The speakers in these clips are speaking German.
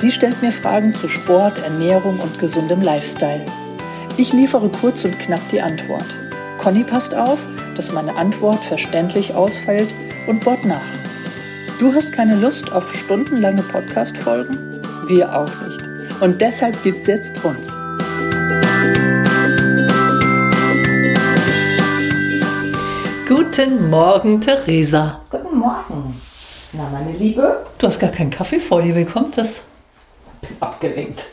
Sie stellt mir Fragen zu Sport, Ernährung und gesundem Lifestyle. Ich liefere kurz und knapp die Antwort. Conny passt auf, dass meine Antwort verständlich ausfällt und bohrt nach. Du hast keine Lust auf stundenlange Podcast-Folgen? Wir auch nicht. Und deshalb gibt's jetzt uns. Guten Morgen, Theresa. Guten Morgen. Na, meine Liebe, Du hast gar keinen Kaffee vor dir. Wie kommt das? Abgelenkt.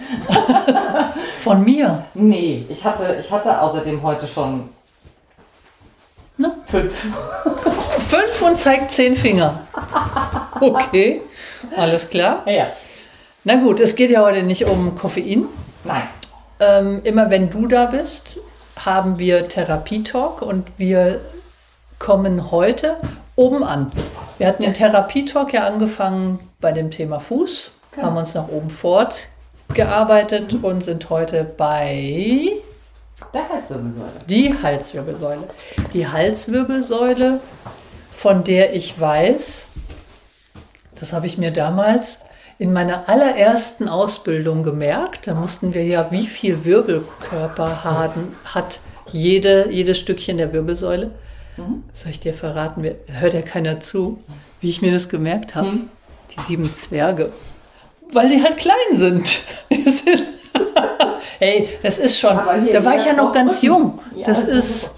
Von mir. Nee, ich hatte, ich hatte außerdem heute schon Ne? fünf. Fünf und zeigt zehn Finger. Okay, alles klar. Ja, ja. Na gut, es geht ja heute nicht um Koffein. Nein. Ähm, immer wenn du da bist, haben wir Therapietalk und wir kommen heute oben an. Wir hatten den Therapietalk ja angefangen bei dem Thema Fuß. Haben uns nach oben fortgearbeitet und sind heute bei Der Halswirbelsäule. die Halswirbelsäule. Die Halswirbelsäule, von der ich weiß, das habe ich mir damals in meiner allerersten Ausbildung gemerkt. Da mussten wir ja, wie viel Wirbelkörper haben, hat jede, jedes Stückchen der Wirbelsäule. Soll ich dir verraten? Hört ja keiner zu, wie ich mir das gemerkt habe. Hm. Die sieben Zwerge. Weil die halt klein sind. Hey, das ist schon. Da war ich ja noch ganz jung. Das ist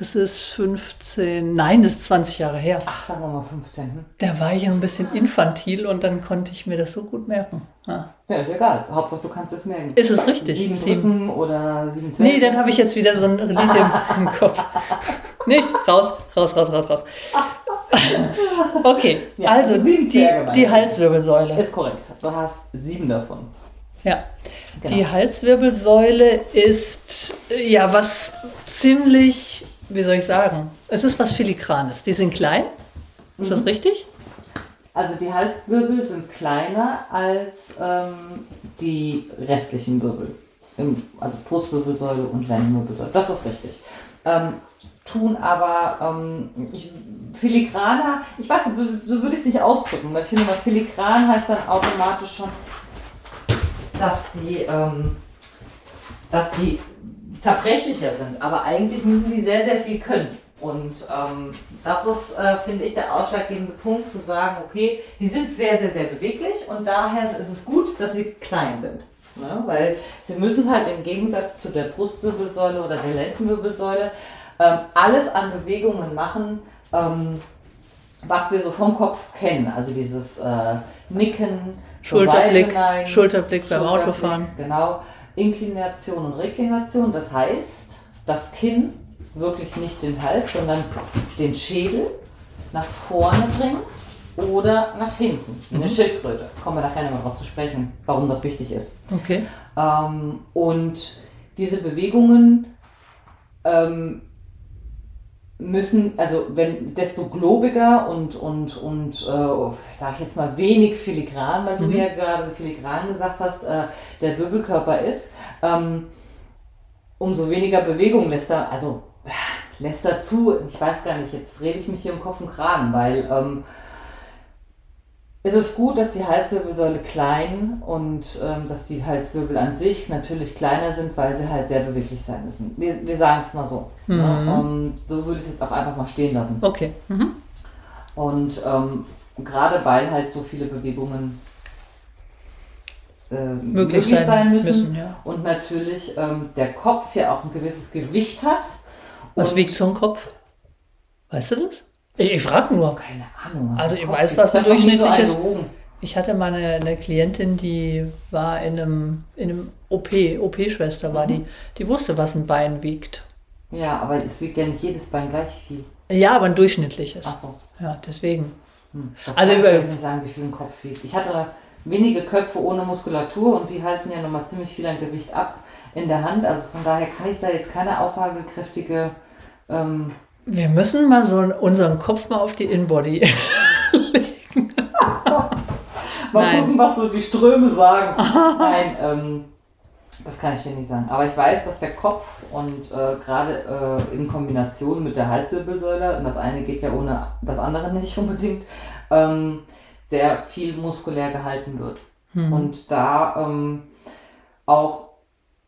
das ist 15, nein, das ist 20 Jahre her. Ach, sagen wir mal 15. Hm? Da war ich ja ein bisschen infantil und dann konnte ich mir das so gut merken. Ja. Ja, ist egal. Hauptsache, du kannst es merken. Ist es richtig? Sieben, Sieben. Oder sieben Zwerge. Nee, dann habe ich jetzt wieder so ein Lied im, im Kopf. Nicht? Raus, raus, raus, raus, raus. Okay, Ja, also die, die. Halswirbelsäule. Ist korrekt. Du hast sieben davon. Ja. Genau. Die Halswirbelsäule ist äh, ja was ziemlich, wie soll ich sagen, es ist was Filigranes. Die sind klein, ist Mhm. das richtig? Also die Halswirbel sind kleiner als ähm, die restlichen Wirbel. Also Brustwirbelsäule und Lendenwirbelsäule. Das ist richtig. Ähm, tun aber ähm, ich, filigraner, ich weiß nicht, so, so würde ich es nicht ausdrücken, weil ich finde, filigran heißt dann automatisch schon, dass die, ähm, dass die zerbrechlicher sind. Aber eigentlich müssen die sehr, sehr viel können. Und ähm, das ist, äh, finde ich, der ausschlaggebende Punkt, zu sagen, okay, die sind sehr, sehr, sehr beweglich und daher ist es gut, dass sie klein sind. Ne? Weil sie müssen halt im Gegensatz zu der Brustwirbelsäule oder der Lendenwirbelsäule alles an Bewegungen machen, ähm, was wir so vom Kopf kennen. Also dieses äh, Nicken, Schulterblick, neigen, Schulterblick beim Schulterblick, Autofahren. Genau. Inklination und Reklination. Das heißt, das Kinn wirklich nicht den Hals, sondern den Schädel nach vorne bringen oder nach hinten. Wie Mhm. eine Schildkröte. Kommen wir nachher nochmal drauf zu sprechen, warum das wichtig ist. Okay. Ähm, und diese Bewegungen ähm, müssen, also wenn desto globiger und, und, und äh, ich sage jetzt mal wenig filigran, weil du Mhm. ja gerade filigran gesagt hast, äh, der Wirbelkörper ist, ähm, umso weniger Bewegung lässt er, also lässt er zu, ich weiß gar nicht, jetzt rede ich mich hier im Kopf und Kragen, weil ähm, es ist gut, dass die Halswirbelsäule klein und ähm, dass die Halswirbel an sich natürlich kleiner sind, weil sie halt sehr beweglich sein müssen. Wir, wir sagen es mal so. Ne? Ähm, so würde ich es jetzt auch einfach mal stehen lassen. Okay. Mhm. Und ähm, gerade weil halt so viele Bewegungen äh, möglich, sein, müssen, ja. und natürlich ähm, der Kopf ja auch ein gewisses Gewicht hat. Was wiegt so ein Kopf? Weißt du das? Ich, ich frage nur. Keine Ahnung. Also ich weiß, was ein so durchschnittliches- gewogen. Ich hatte mal eine, eine Klientin, die war in einem, in einem OP, OP-Schwester war die, die wusste, was ein Bein wiegt. Ja, aber es wiegt ja nicht jedes Bein gleich viel. Ja, aber ein durchschnittliches. Ach so. Ja, deswegen. Hm. Das Also kann über- ich jetzt nicht sagen, wie viel ein Kopf wiegt. Ich hatte wenige Köpfe ohne Muskulatur und die halten ja nochmal ziemlich viel an Gewicht ab in der Hand. Also von daher kann ich da jetzt keine aussagekräftige. Ähm, Wir müssen mal so unseren Kopf mal auf die Inbody legen. mal Nein. gucken, was so die Ströme sagen. Nein, ähm, das kann ich dir nicht sagen. Aber ich weiß, dass der Kopf und äh, gerade äh, in Kombination mit der Halswirbelsäule, und das eine geht ja ohne das andere nicht unbedingt, ähm, sehr viel muskulär gehalten wird. Und da ähm, auch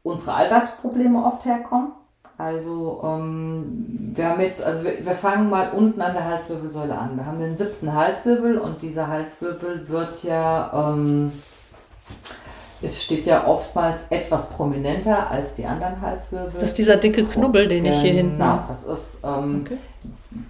unsere Alltagsprobleme oft herkommen. Also ähm, wir haben jetzt, also wir, wir fangen mal unten an der Halswirbelsäule an. Wir haben den siebten Halswirbel und dieser Halswirbel wird ja, ähm, es steht ja oftmals etwas prominenter als die anderen Halswirbel. Das ist dieser dicke Knubbel, den ich hier hinten. Genau, das ist, ähm, Okay.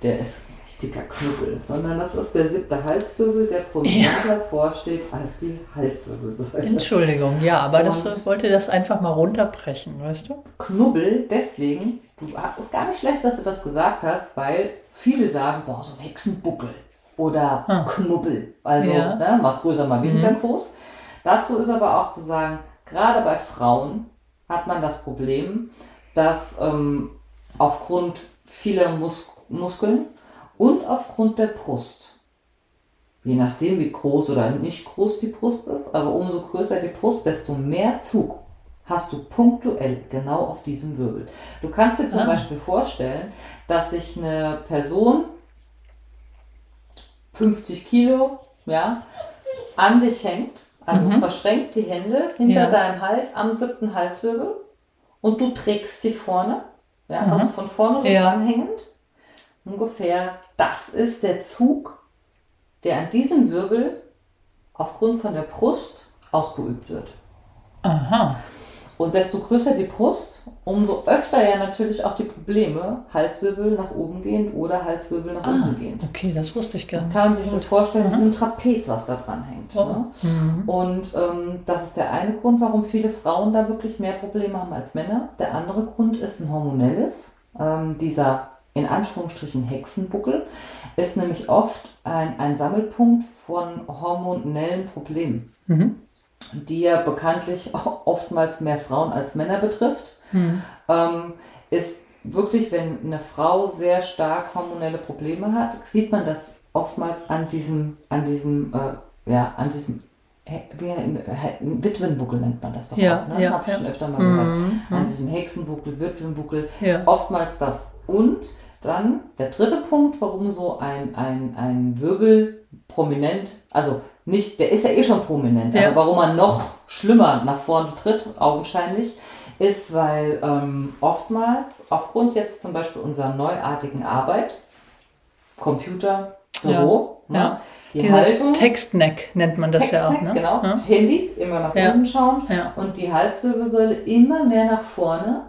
der ist dicker Knubbel, sondern das ist der siebte Halswirbel, der prominenter vorsteht als die Halswirbelsäule. Entschuldigung, ja, aber das Und- wollte das einfach mal runterbrechen, weißt du? Knubbel, deswegen, du ist gar nicht schlecht, dass du das gesagt hast, weil viele sagen, boah, so ein Hexenbuckel oder Ah. Knubbel. Also Ja. ne, mal größer, mal weniger groß. Dazu ist aber auch zu sagen, gerade bei Frauen hat man das Problem, dass ähm, aufgrund vieler Mus Muskeln und aufgrund der Brust, je nachdem wie groß oder nicht groß die Brust ist, aber umso größer die Brust, desto mehr Zug hast du punktuell genau auf diesem Wirbel. Du kannst dir zum Ah. Beispiel vorstellen, dass sich eine Person 50 Kilo ja, an dich hängt, also verschränkt die Hände hinter Ja. deinem Hals am siebten Halswirbel und du trägst sie vorne, ja, also von vorne so Ja. dranhängend. Ungefähr das ist der Zug, der an diesem Wirbel aufgrund von der Brust ausgeübt wird. Aha. Und desto größer die Brust, umso öfter ja natürlich auch die Probleme, Halswirbel nach oben gehend oder Halswirbel nach Ah, unten gehend. okay, das wusste ich gar nicht. Kann man sich das vorstellen, wie so ein Trapez, was da dran hängt. Oh. Ne? Mhm. Und ähm, das ist der eine Grund, warum viele Frauen da wirklich mehr Probleme haben als Männer. Der andere Grund ist ein hormonelles. Ähm, dieser in Anführungsstrichen Hexenbuckel ist nämlich oft ein, ein Sammelpunkt von hormonellen Problemen, Mhm. die ja bekanntlich oftmals mehr Frauen als Männer betrifft. Mhm. Ähm, ist wirklich, wenn eine Frau sehr stark hormonelle Probleme hat, sieht man das oftmals an diesem, an diesem, äh, ja, an diesem Witwenbuckel nennt man das doch Ja, auch, ne? ja, Hab ich ja. schon öfter mal gehört. Mhm. An diesem Hexenbuckel, Witwenbuckel, Ja. oftmals das. Und dann der dritte Punkt, warum so ein, ein, ein Wirbel prominent, also nicht, der ist ja eh schon prominent, Ja. aber warum er noch schlimmer nach vorne tritt, augenscheinlich, ist, weil ähm, oftmals aufgrund jetzt zum Beispiel unserer neuartigen Arbeit, Computer, Büro, Ja, ne, ja. die Dieser Haltung, Textneck nennt man das ja auch, ne? genau, Ja. Handys immer nach unten schauen und die Halswirbelsäule immer mehr nach vorne,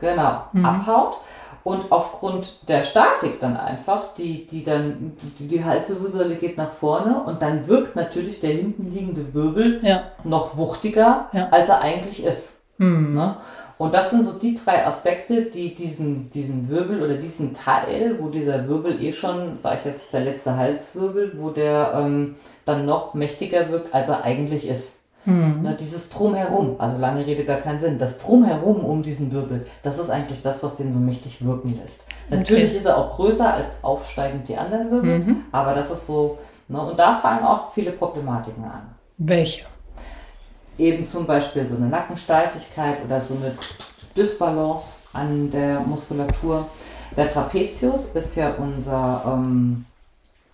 genau, Mhm. abhaut. Und aufgrund der Statik dann einfach, die, die dann, die, die Halswirbelsäule geht nach vorne und dann wirkt natürlich der hinten liegende Wirbel Ja. noch wuchtiger, Ja. als er eigentlich ist. Mhm. Ne? Und das sind so die drei Aspekte, die diesen, diesen Wirbel oder diesen Teil, wo dieser Wirbel eh schon, sage ich jetzt, der letzte Halswirbel, wo der ähm, dann noch mächtiger wirkt, als er eigentlich ist. Mhm. Ne, dieses Drumherum, also lange Rede gar keinen Sinn, das Drumherum um diesen Wirbel, das ist eigentlich das, was den so mächtig wirken lässt. Natürlich ist er auch größer als aufsteigend die anderen Wirbel, Mhm. aber das ist so, ne, und da fangen auch viele Problematiken an Welche? Eben zum Beispiel so eine Nackensteifigkeit oder so eine Dysbalance an der Muskulatur. Der Trapezius ist ja unser, ähm,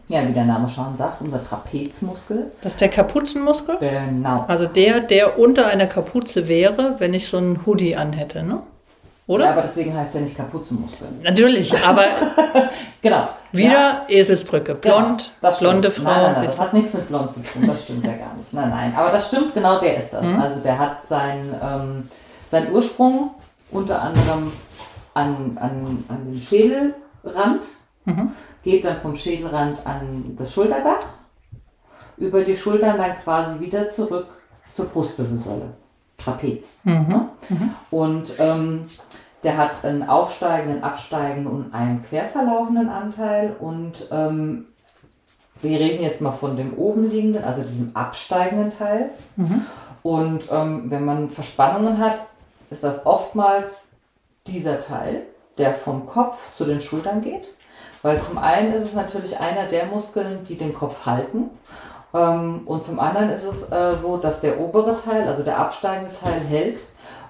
ja, wie der Name schon sagt, unser Trapezmuskel. Das ist der Kapuzenmuskel? Genau. Also der, der unter einer Kapuze wäre, wenn ich so einen Hoodie anhätte, ne? Oder? Ja, aber deswegen heißt er nicht Kapuzenmuskel. Natürlich, aber Genau. wieder Ja, Eselsbrücke. genau. Blond, Das stimmt. blonde Frau. Nein, nein, nein, das hat nichts mit blond zu tun. Das stimmt ja gar nicht. Nein, nein. Aber das stimmt, genau der ist das. Mhm. Also der hat seinen, ähm, seinen Ursprung unter anderem an, an, an dem Schädelrand, Mhm. geht dann vom Schädelrand an das Schulterdach, über die Schultern dann quasi wieder zurück zur Brustwirbelsäule. Trapez. Mhm. Ne? Und ähm, der hat einen aufsteigenden, absteigenden und einen quer verlaufenden Anteil und ähm, wir reden jetzt mal von dem oben liegenden, also diesem absteigenden Teil. Und ähm, wenn man Verspannungen hat, ist das oftmals dieser Teil, der vom Kopf zu den Schultern geht. Weil zum einen ist es natürlich einer der Muskeln, die den Kopf halten. Ähm, und zum anderen ist es äh, so, dass der obere Teil, also der absteigende Teil, hält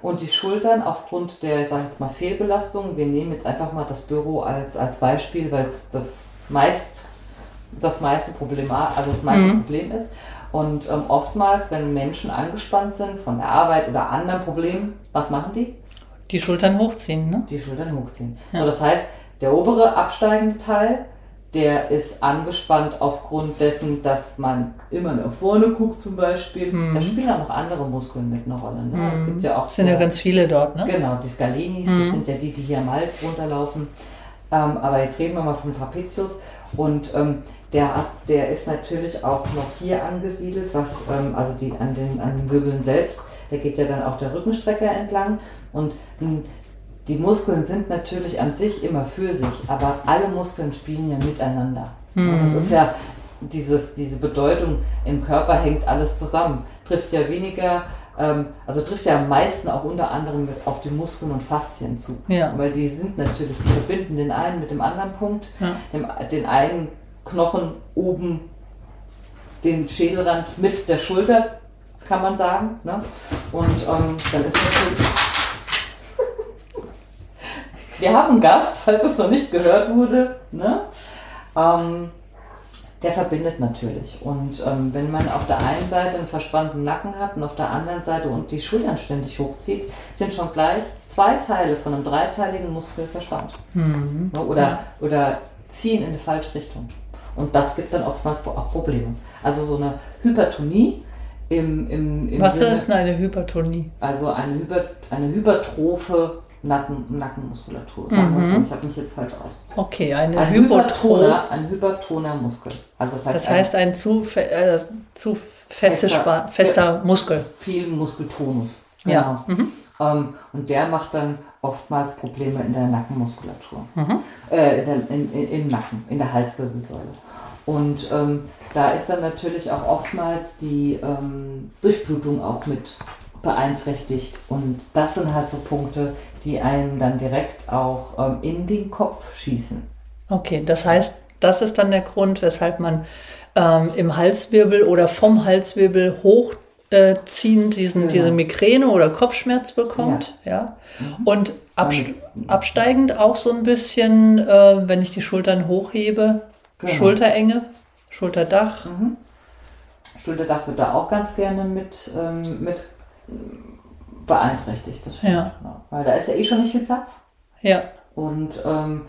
und die Schultern aufgrund der, sag ich jetzt mal, Fehlbelastung, wir nehmen jetzt einfach mal das Büro als, als Beispiel, weil es das meist das meiste Problem, also das meiste Problem ist. Und ähm, oftmals, wenn Menschen angespannt sind von der Arbeit oder anderen Problemen, was machen die? Die Schultern hochziehen, ne? Die Schultern hochziehen. So, das heißt, der obere absteigende Teil, der ist angespannt aufgrund dessen, dass man immer nach vorne guckt zum Beispiel. Da spielen auch noch andere Muskeln mit eine Rolle. Ne? Es gibt ja auch Es sind ja so- ganz viele dort, ne? Genau, die Scalenis, das sind ja die, die hier am Hals runterlaufen. Ähm, aber jetzt reden wir mal vom Trapezius. Und ähm, der, der ist natürlich auch noch hier angesiedelt, was ähm, also die, an, den, an den Wirbeln selbst, da geht ja dann auch der Rückenstrecker entlang. Und ähm, die Muskeln sind natürlich an sich immer für sich, aber alle Muskeln spielen ja miteinander. Und das ist ja dieses, diese Bedeutung, im Körper hängt alles zusammen. Trifft ja weniger, ähm, also trifft ja am meisten auch unter anderem auf die Muskeln und Faszien zu. Ja. Weil die sind natürlich, die verbinden den einen mit dem anderen Punkt, Ja. dem, den einen Knochen oben, den Schädelrand mit der Schulter, kann man sagen. Ne? Und ähm, dann ist natürlich. Wir haben einen Gast, falls es noch nicht gehört wurde. Ne? Ähm, der verbindet natürlich. Und ähm, wenn man auf der einen Seite einen verspannten Nacken hat und auf der anderen Seite und die Schultern ständig hochzieht, sind schon gleich zwei Teile von einem dreiteiligen Muskel verspannt. Ne? Oder, oder ziehen in eine falsche Richtung. Und das gibt dann oftmals auch Probleme. Also so eine Hypertonie im, im, im Was Sinne- ist denn eine Hypertonie? also eine, Hyper, eine hypertrophe Nacken, Nackenmuskulatur. Sagen wir so. Ich habe mich jetzt falsch aus. Okay, eine Ein Hypertroph. Hypertoner, ein Hypertoner Muskel. Also das heißt, Das heißt ein zu, fe äh, zu feste Fester- fester Muskel. ein viel Muskeltonus. Ja. Genau. Ähm, und der macht dann oftmals Probleme in der Nackenmuskulatur. Mhm. Äh, in der, in, in, Im Nacken, in der Halswirbelsäule. Und ähm, da ist dann natürlich auch oftmals die ähm, Durchblutung auch mit beeinträchtigt. Und das sind halt so Punkte, die einem dann direkt auch ähm, in den Kopf schießen. Okay, das heißt, das ist dann der Grund, weshalb man ähm, im Halswirbel oder vom Halswirbel hochziehend äh, ziehend diesen, Genau. diese Migräne oder Kopfschmerz bekommt. Ja. Und abst absteigend auch so ein bisschen, äh, wenn ich die Schultern hochhebe, Genau. Schulterenge, Schulterdach. Schulterdach wird da auch ganz gerne mit, ähm, mit beeinträchtigt. Das stimmt. Ja. Weil da ist ja eh schon nicht viel Platz. Ja. Und ähm,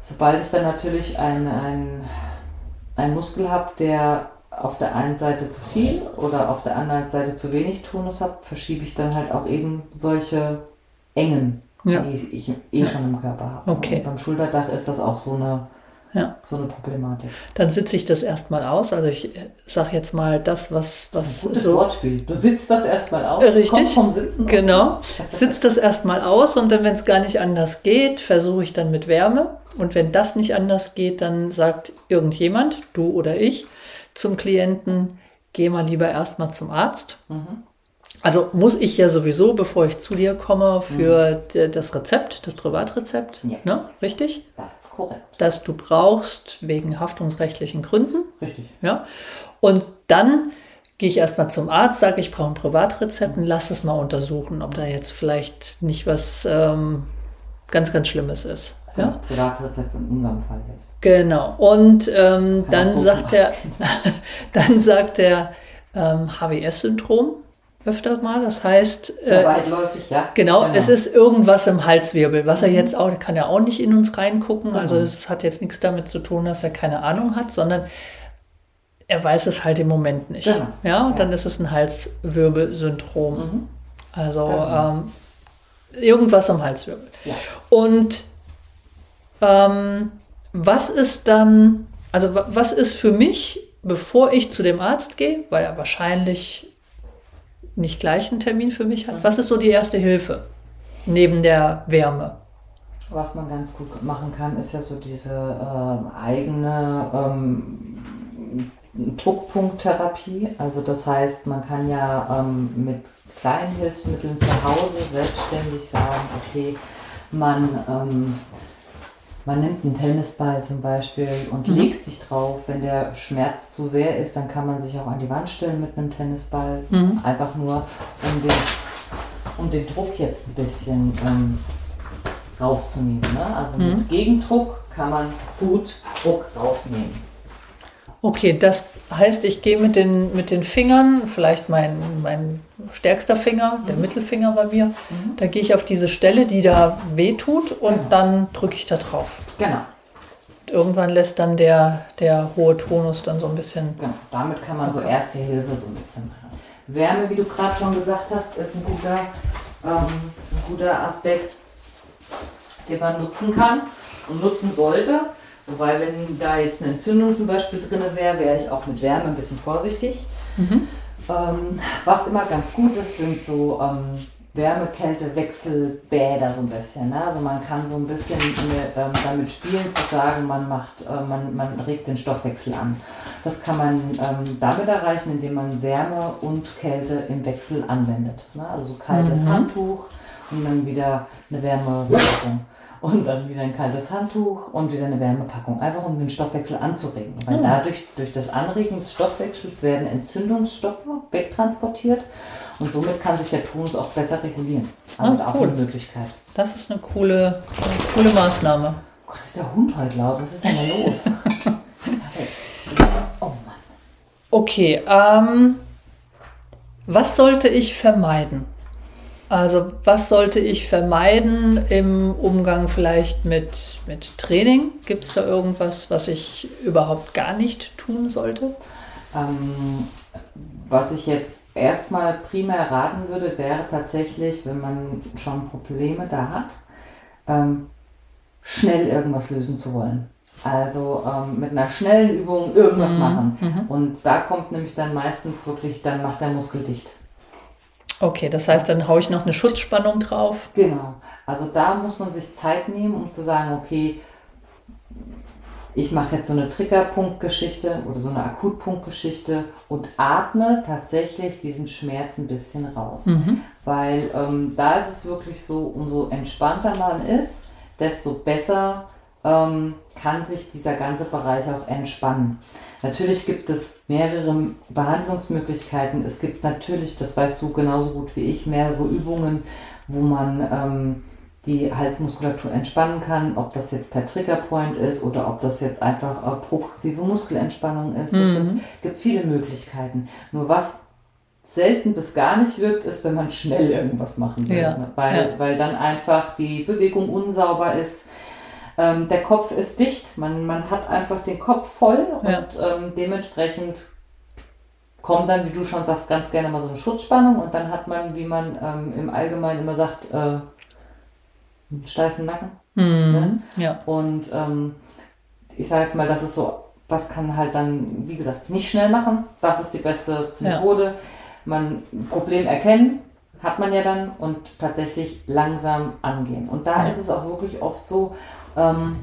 sobald ich dann natürlich einen ein, Muskel habe, der auf der einen Seite zu viel oder auf der anderen Seite zu wenig Tonus hat, verschiebe ich dann halt auch eben solche Engen, Ja. die ich eh schon im Körper habe. Okay. Und beim Schulterdach ist das auch so eine, Ja. so eine Problematik. Dann sitze ich das erstmal aus. Also ich sage jetzt mal das, was, Das was ist ein gutes so Wortspiel. Du sitzt das erstmal aus. Richtig. Das vom Sitzen. Genau. Sitzt das erstmal aus und dann, wenn es gar nicht anders geht, versuche ich dann mit Wärme. Und wenn das nicht anders geht, dann sagt irgendjemand, du oder ich, zum Klienten, geh mal lieber erstmal zum Arzt. Also muss ich ja sowieso, bevor ich zu dir komme, für d- das Rezept, das Privatrezept, Ja. ne? richtig? Das ist korrekt. Das du brauchst wegen haftungsrechtlichen Gründen. Richtig. Ja? Und dann gehe ich erstmal zum Arzt, sage, ich brauche ein Privatrezept und lass es mal untersuchen, ob da jetzt vielleicht nicht was ähm, ganz, ganz Schlimmes ist. Ja? Privatrezept und Umgangsfall jetzt. Genau. Und ähm, dann, so sagt er, dann sagt er ähm, HWS-Syndrom öfter mal. Das heißt, Sehr äh, weitläufig, ja. Genau, es ist irgendwas im Halswirbel, was er jetzt auch, kann er auch nicht in uns reingucken. Also Mhm. das hat jetzt nichts damit zu tun, dass er keine Ahnung hat, sondern er weiß es halt im Moment nicht. Genau. Ja, und Ja. dann ist es ein Halswirbelsyndrom. Mhm. Also Genau. ähm, irgendwas am Halswirbel. Ja. Und ähm, was ist dann, also wa- was ist für mich, bevor ich zu dem Arzt gehe, weil er wahrscheinlich nicht gleich einen Termin für mich hat, was ist so die erste Hilfe neben der Wärme? Was man ganz gut machen kann, ist ja so diese äh, eigene ähm, Druckpunkttherapie. Also das heißt, man kann ja ähm, mit kleinen Hilfsmitteln zu Hause selbstständig sagen, okay, man, ähm, man nimmt einen Tennisball zum Beispiel und mhm. legt sich drauf. Wenn der Schmerz zu sehr ist, dann kann man sich auch an die Wand stellen mit einem Tennisball. Mhm. Einfach nur, um den, um den Druck jetzt ein bisschen ähm, rauszunehmen. Ne? Also mhm. mit Gegendruck kann man gut Druck rausnehmen. Okay, das heißt, ich gehe mit den, mit den Fingern, vielleicht mein, mein stärkster Finger, mhm. der Mittelfinger bei mir, mhm. da gehe ich auf diese Stelle, die da wehtut und genau. dann drücke ich da drauf. Genau. Und irgendwann lässt dann der, der hohe Tonus dann so ein bisschen. Genau, damit kann man okay. so erste Hilfe so ein bisschen machen. Wärme, wie du gerade schon gesagt hast, ist ein guter, ähm, ein guter Aspekt, den man nutzen kann und nutzen sollte. Wobei, wenn da jetzt eine Entzündung zum Beispiel drin wäre, wäre ich auch mit Wärme ein bisschen vorsichtig. Mhm. Ähm, was immer ganz gut ist, sind so ähm, Wärme-Kälte-Wechselbäder so ein bisschen. Ne? Also man kann so ein bisschen ähm, damit spielen, zu sagen, man macht, äh, man, man regt den Stoffwechsel an. Das kann man ähm, damit erreichen, indem man Wärme und Kälte im Wechsel anwendet. Ne? Also so kaltes mhm. Handtuch und dann wieder eine Wärmewirkung und dann wieder ein kaltes Handtuch und wieder eine Wärmepackung, einfach um den Stoffwechsel anzuregen. Weil mhm. dadurch, durch das Anregen des Stoffwechsels werden Entzündungsstoffe wegtransportiert und somit kann sich der Tonus auch besser regulieren. Also ah, cool. auch eine Möglichkeit. Das ist eine coole, eine coole Maßnahme. Oh Gott, ist der Hund heute laut? Was ist denn da los? oh Mann. Okay, ähm, was sollte ich vermeiden? Also was sollte ich vermeiden im Umgang vielleicht mit, mit Training? Gibt es da irgendwas, was ich überhaupt gar nicht tun sollte? Ähm, was ich jetzt erstmal primär raten würde, wäre tatsächlich, wenn man schon Probleme da hat, ähm, schnell irgendwas lösen zu wollen. Also ähm, mit einer schnellen Übung irgendwas mhm. machen. Mhm. Und da kommt nämlich dann meistens wirklich, dann macht der Muskel dicht. Okay, das heißt, dann haue ich noch eine Schutzspannung drauf. Genau. Also da muss man sich Zeit nehmen, um zu sagen, okay, ich mache jetzt so eine Triggerpunktgeschichte oder so eine Akutpunktgeschichte und atme tatsächlich diesen Schmerz ein bisschen raus. Mhm. Weil ähm, da ist es wirklich so, umso entspannter man ist, desto besser ähm, kann sich dieser ganze Bereich auch entspannen. Natürlich gibt es mehrere Behandlungsmöglichkeiten. Es gibt natürlich, das weißt du genauso gut wie ich, mehrere Übungen, wo man ähm, die Halsmuskulatur entspannen kann, ob das jetzt per Triggerpoint ist oder ob das jetzt einfach äh, progressive Muskelentspannung ist. Mhm. Es sind, gibt viele Möglichkeiten. Nur was selten bis gar nicht wirkt, ist, wenn man schnell irgendwas machen will. Ja. Weil, ja. weil dann einfach die Bewegung unsauber ist ähm, der Kopf ist dicht, man, man hat einfach den Kopf voll ja. und ähm, dementsprechend kommt dann, wie du schon sagst, ganz gerne mal so eine Schutzspannung und dann hat man, wie man ähm, im Allgemeinen immer sagt, äh, einen steifen Nacken. Mhm. Ne? Ja. Und ähm, ich sage jetzt mal, das ist so, das kann halt dann, wie gesagt, nicht schnell machen. Das ist die beste Methode. Ja. Man Problem erkennen, hat man ja dann und tatsächlich langsam angehen. Und da ja. ist es auch wirklich oft so, ähm,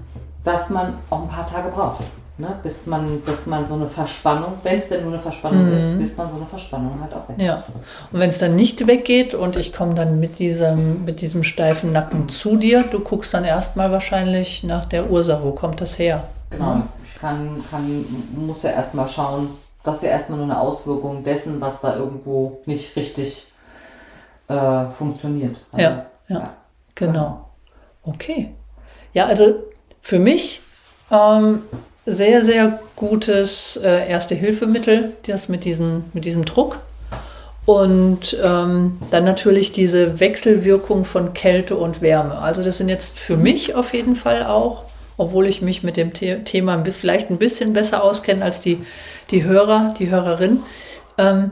dass man auch ein paar Tage braucht. Ne, bis man, bis man so eine Verspannung, wenn es denn nur eine Verspannung mhm. ist, bis man so eine Verspannung halt auch weg Ja. Und wenn es dann nicht weggeht und ich komme dann mit diesem, mit diesem steifen Nacken zu dir, du guckst dann erstmal wahrscheinlich nach der Ursache, wo kommt das her? Genau, mhm. ich kann, kann, muss ja erstmal schauen, das ist ja erstmal nur eine Auswirkung dessen, was da irgendwo nicht richtig äh, funktioniert. Also, ja, ja, ja, genau. Okay. Ja, also für mich ähm, sehr, sehr gutes äh, Erste-Hilfemittel, das mit, diesen, mit diesem Druck. Und ähm, dann natürlich diese Wechselwirkung von Kälte und Wärme. Also das sind jetzt für mich auf jeden Fall auch, obwohl ich mich mit dem The Thema vielleicht ein bisschen besser auskenne als die, die Hörer, die Hörerin, ähm,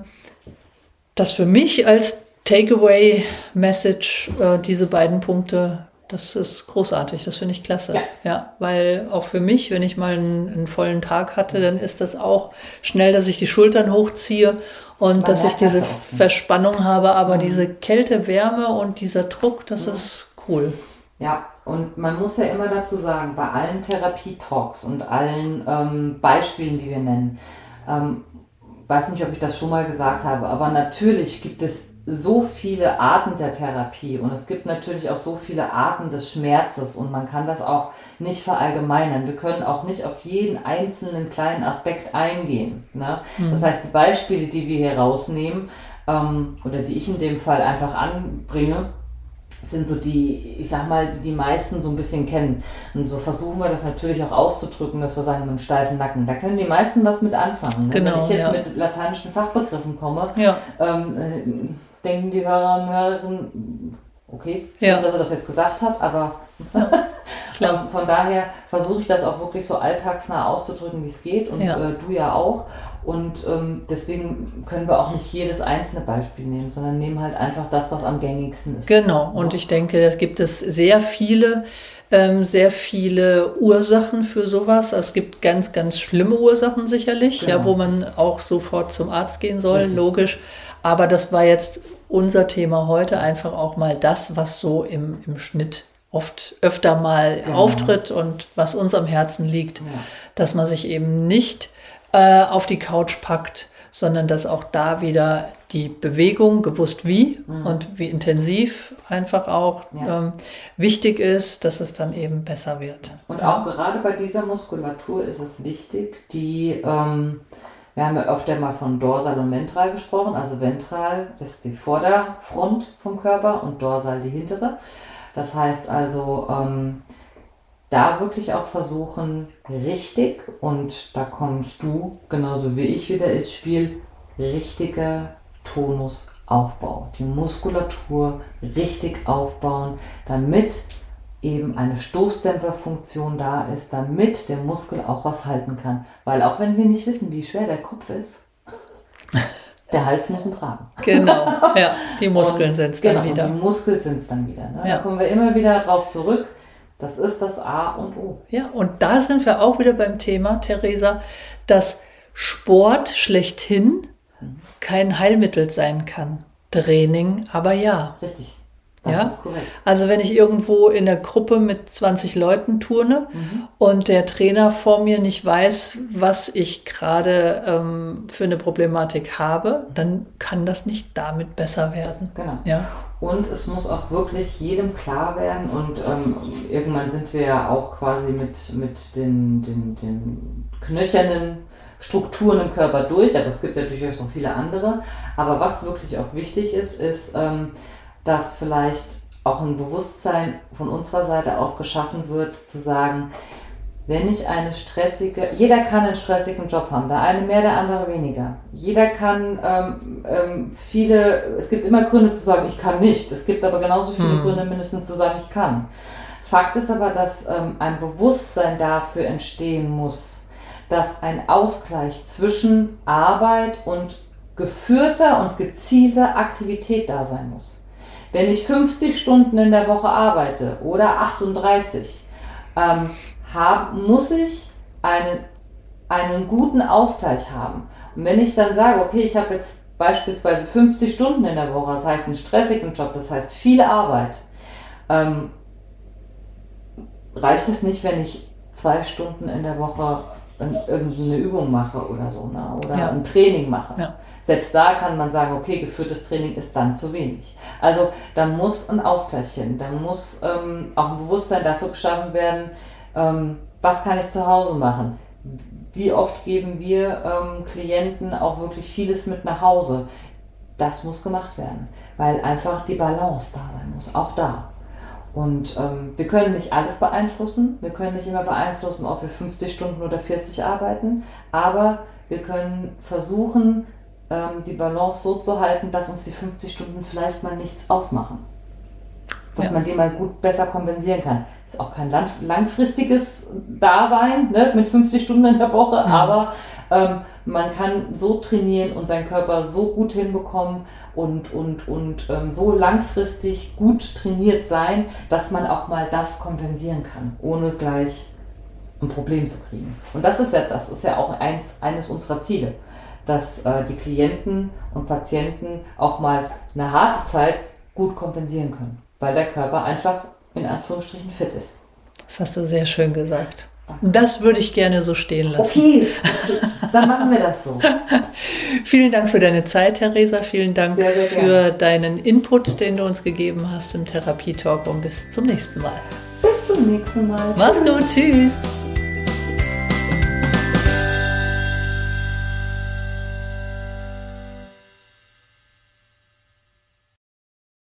dass für mich als Takeaway-Message äh, diese beiden Punkte das ist großartig, das finde ich klasse. Ja. ja. weil auch für mich, wenn ich mal einen, einen, vollen Tag hatte, dann ist das auch schnell, dass ich die Schultern hochziehe und Man dass ich diese das Verspannung habe. Aber mhm. diese Kälte, Wärme und dieser Druck, das ja. ist cool. Ja, und man muss ja immer dazu sagen, bei allen Therapie-Talks und allen ähm, Beispielen, die wir nennen, ähm, weiß nicht, ob ich das schon mal gesagt habe, aber natürlich gibt es so viele Arten der Therapie und es gibt natürlich auch so viele Arten des Schmerzes und man kann das auch nicht verallgemeinern. Wir können auch nicht auf jeden einzelnen kleinen Aspekt eingehen. Ne? Mhm. Das heißt, die Beispiele, die wir hier rausnehmen ähm, oder die ich in dem Fall einfach anbringe, sind so die, ich sag mal, die die meisten so ein bisschen kennen. Und so versuchen wir das natürlich auch auszudrücken, dass wir sagen, einen steifen Nacken. Da können die meisten was mit anfangen. Ne? Genau, Wenn ich jetzt ja. mit lateinischen Fachbegriffen komme, Ja. ähm, äh, denken die Hörer und Hörerinnen, okay, Ja. dass er das jetzt gesagt hat, aber Klar. ähm, von daher versuche ich das auch wirklich so alltagsnah auszudrücken, wie es geht und Ja. äh, du ja auch. Und ähm, deswegen können wir auch nicht jedes einzelne Beispiel nehmen, sondern nehmen halt einfach das, was am gängigsten ist. Genau, und ich denke, es gibt es sehr viele, ähm, sehr viele Ursachen für sowas. Es gibt ganz, ganz schlimme Ursachen sicherlich, ja, Genau. wo man auch sofort zum Arzt gehen soll, Richtig. logisch. Aber das war jetzt unser Thema heute, einfach auch mal das, was so im, im Schnitt oft öfter mal Genau. auftritt und was uns am Herzen liegt, Ja. dass man sich eben nicht äh, auf die Couch packt, sondern dass auch da wieder die Bewegung, gewusst wie und wie intensiv einfach auch Mhm. Ja. ähm, wichtig ist, dass es dann eben besser wird. Und auch gerade bei dieser Muskulatur ist es wichtig, die, ähm, wir haben ja öfter mal von Dorsal und Ventral gesprochen, also Ventral ist die Vorderfront vom Körper und Dorsal die hintere. Das heißt also, ähm, da wirklich auch versuchen, richtig, und da kommst du genauso wie ich wieder ins Spiel, richtiger Tonusaufbau. Die Muskulatur richtig aufbauen, damit eben eine Stoßdämpferfunktion da ist, damit der Muskel auch was halten kann. Weil auch wenn wir nicht wissen, wie schwer der Kopf ist, der Hals muss ihn tragen. Genau, ja, die Muskeln sind es genau, dann wieder. Die Muskeln sind es dann wieder. Ne? Ja. Da kommen wir immer wieder drauf zurück. Das ist das A und O. Ja, und da sind wir auch wieder beim Thema, Theresa, dass Sport schlechthin kein Heilmittel sein kann. Training aber ja. Richtig. Das Ja? ist korrekt. Also wenn ich irgendwo in der Gruppe mit 20 Leuten turne und der Trainer vor mir nicht weiß, was ich gerade ähm, für eine Problematik habe, dann kann das nicht damit besser werden. Genau. Ja, Und es muss auch wirklich jedem klar werden und ähm, irgendwann sind wir ja auch quasi mit, mit den, den, den knöchernen Strukturen im Körper durch, aber es gibt ja durchaus noch viele andere. Aber was wirklich auch wichtig ist, ist, ähm, dass vielleicht auch ein Bewusstsein von unserer Seite aus geschaffen wird, zu sagen, wenn ich eine stressige, jeder kann einen stressigen Job haben, der eine mehr, der andere weniger. Jeder kann ähm, ähm, viele, es gibt immer Gründe zu sagen, ich kann nicht. Es gibt aber genauso viele Hm. Gründe mindestens zu sagen, ich kann. Fakt ist aber, dass ähm, ein Bewusstsein dafür entstehen muss, dass ein Ausgleich zwischen Arbeit und geführter und gezielter Aktivität da sein muss. Wenn ich 50 Stunden in der Woche arbeite oder 38, ähm, hab, muss ich einen, einen guten Ausgleich haben. Und wenn ich dann sage, okay, ich habe jetzt beispielsweise 50 Stunden in der Woche, das heißt einen stressigen Job, das heißt viel Arbeit, ähm, reicht es nicht, wenn ich zwei Stunden in der Woche irgendeine Übung mache oder so, ne? oder Ja. ein Training mache. Ja. Selbst da kann man sagen, okay, geführtes Training ist dann zu wenig. Also da muss ein Ausgleich hin, da muss ähm, auch ein Bewusstsein dafür geschaffen werden, ähm, was kann ich zu Hause machen. Wie oft geben wir ähm, Klienten auch wirklich vieles mit nach Hause? Das muss gemacht werden, weil einfach die Balance da sein muss, auch da. Und ähm, wir können nicht alles beeinflussen. Wir können nicht immer beeinflussen, ob wir 50 Stunden oder 40 arbeiten. Aber wir können versuchen, ähm, die Balance so zu halten, dass uns die 50 Stunden vielleicht mal nichts ausmachen. Dass Ja. man die mal gut besser kompensieren kann. Ist auch kein lang- langfristiges Dasein ne, mit 50 Stunden in der Woche, Mhm. aber ähm, man kann so trainieren und seinen Körper so gut hinbekommen und, und, und ähm, so langfristig gut trainiert sein, dass man auch mal das kompensieren kann, ohne gleich ein Problem zu kriegen. Und das ist ja, das ist ja auch eins, eines unserer Ziele, dass äh, die Klienten und Patienten auch mal eine harte Zeit gut kompensieren können, weil der Körper einfach in Anführungsstrichen fit ist. Das hast du sehr schön gesagt. Das würde ich gerne so stehen lassen. Okay, dann machen wir das so. Vielen Dank für deine Zeit, Theresa. Vielen Dank Sehr, sehr für gerne. deinen Input, den du uns gegeben hast im Therapietalk. Und bis zum nächsten Mal. Bis zum nächsten Mal. Mach's gut. Tschüss.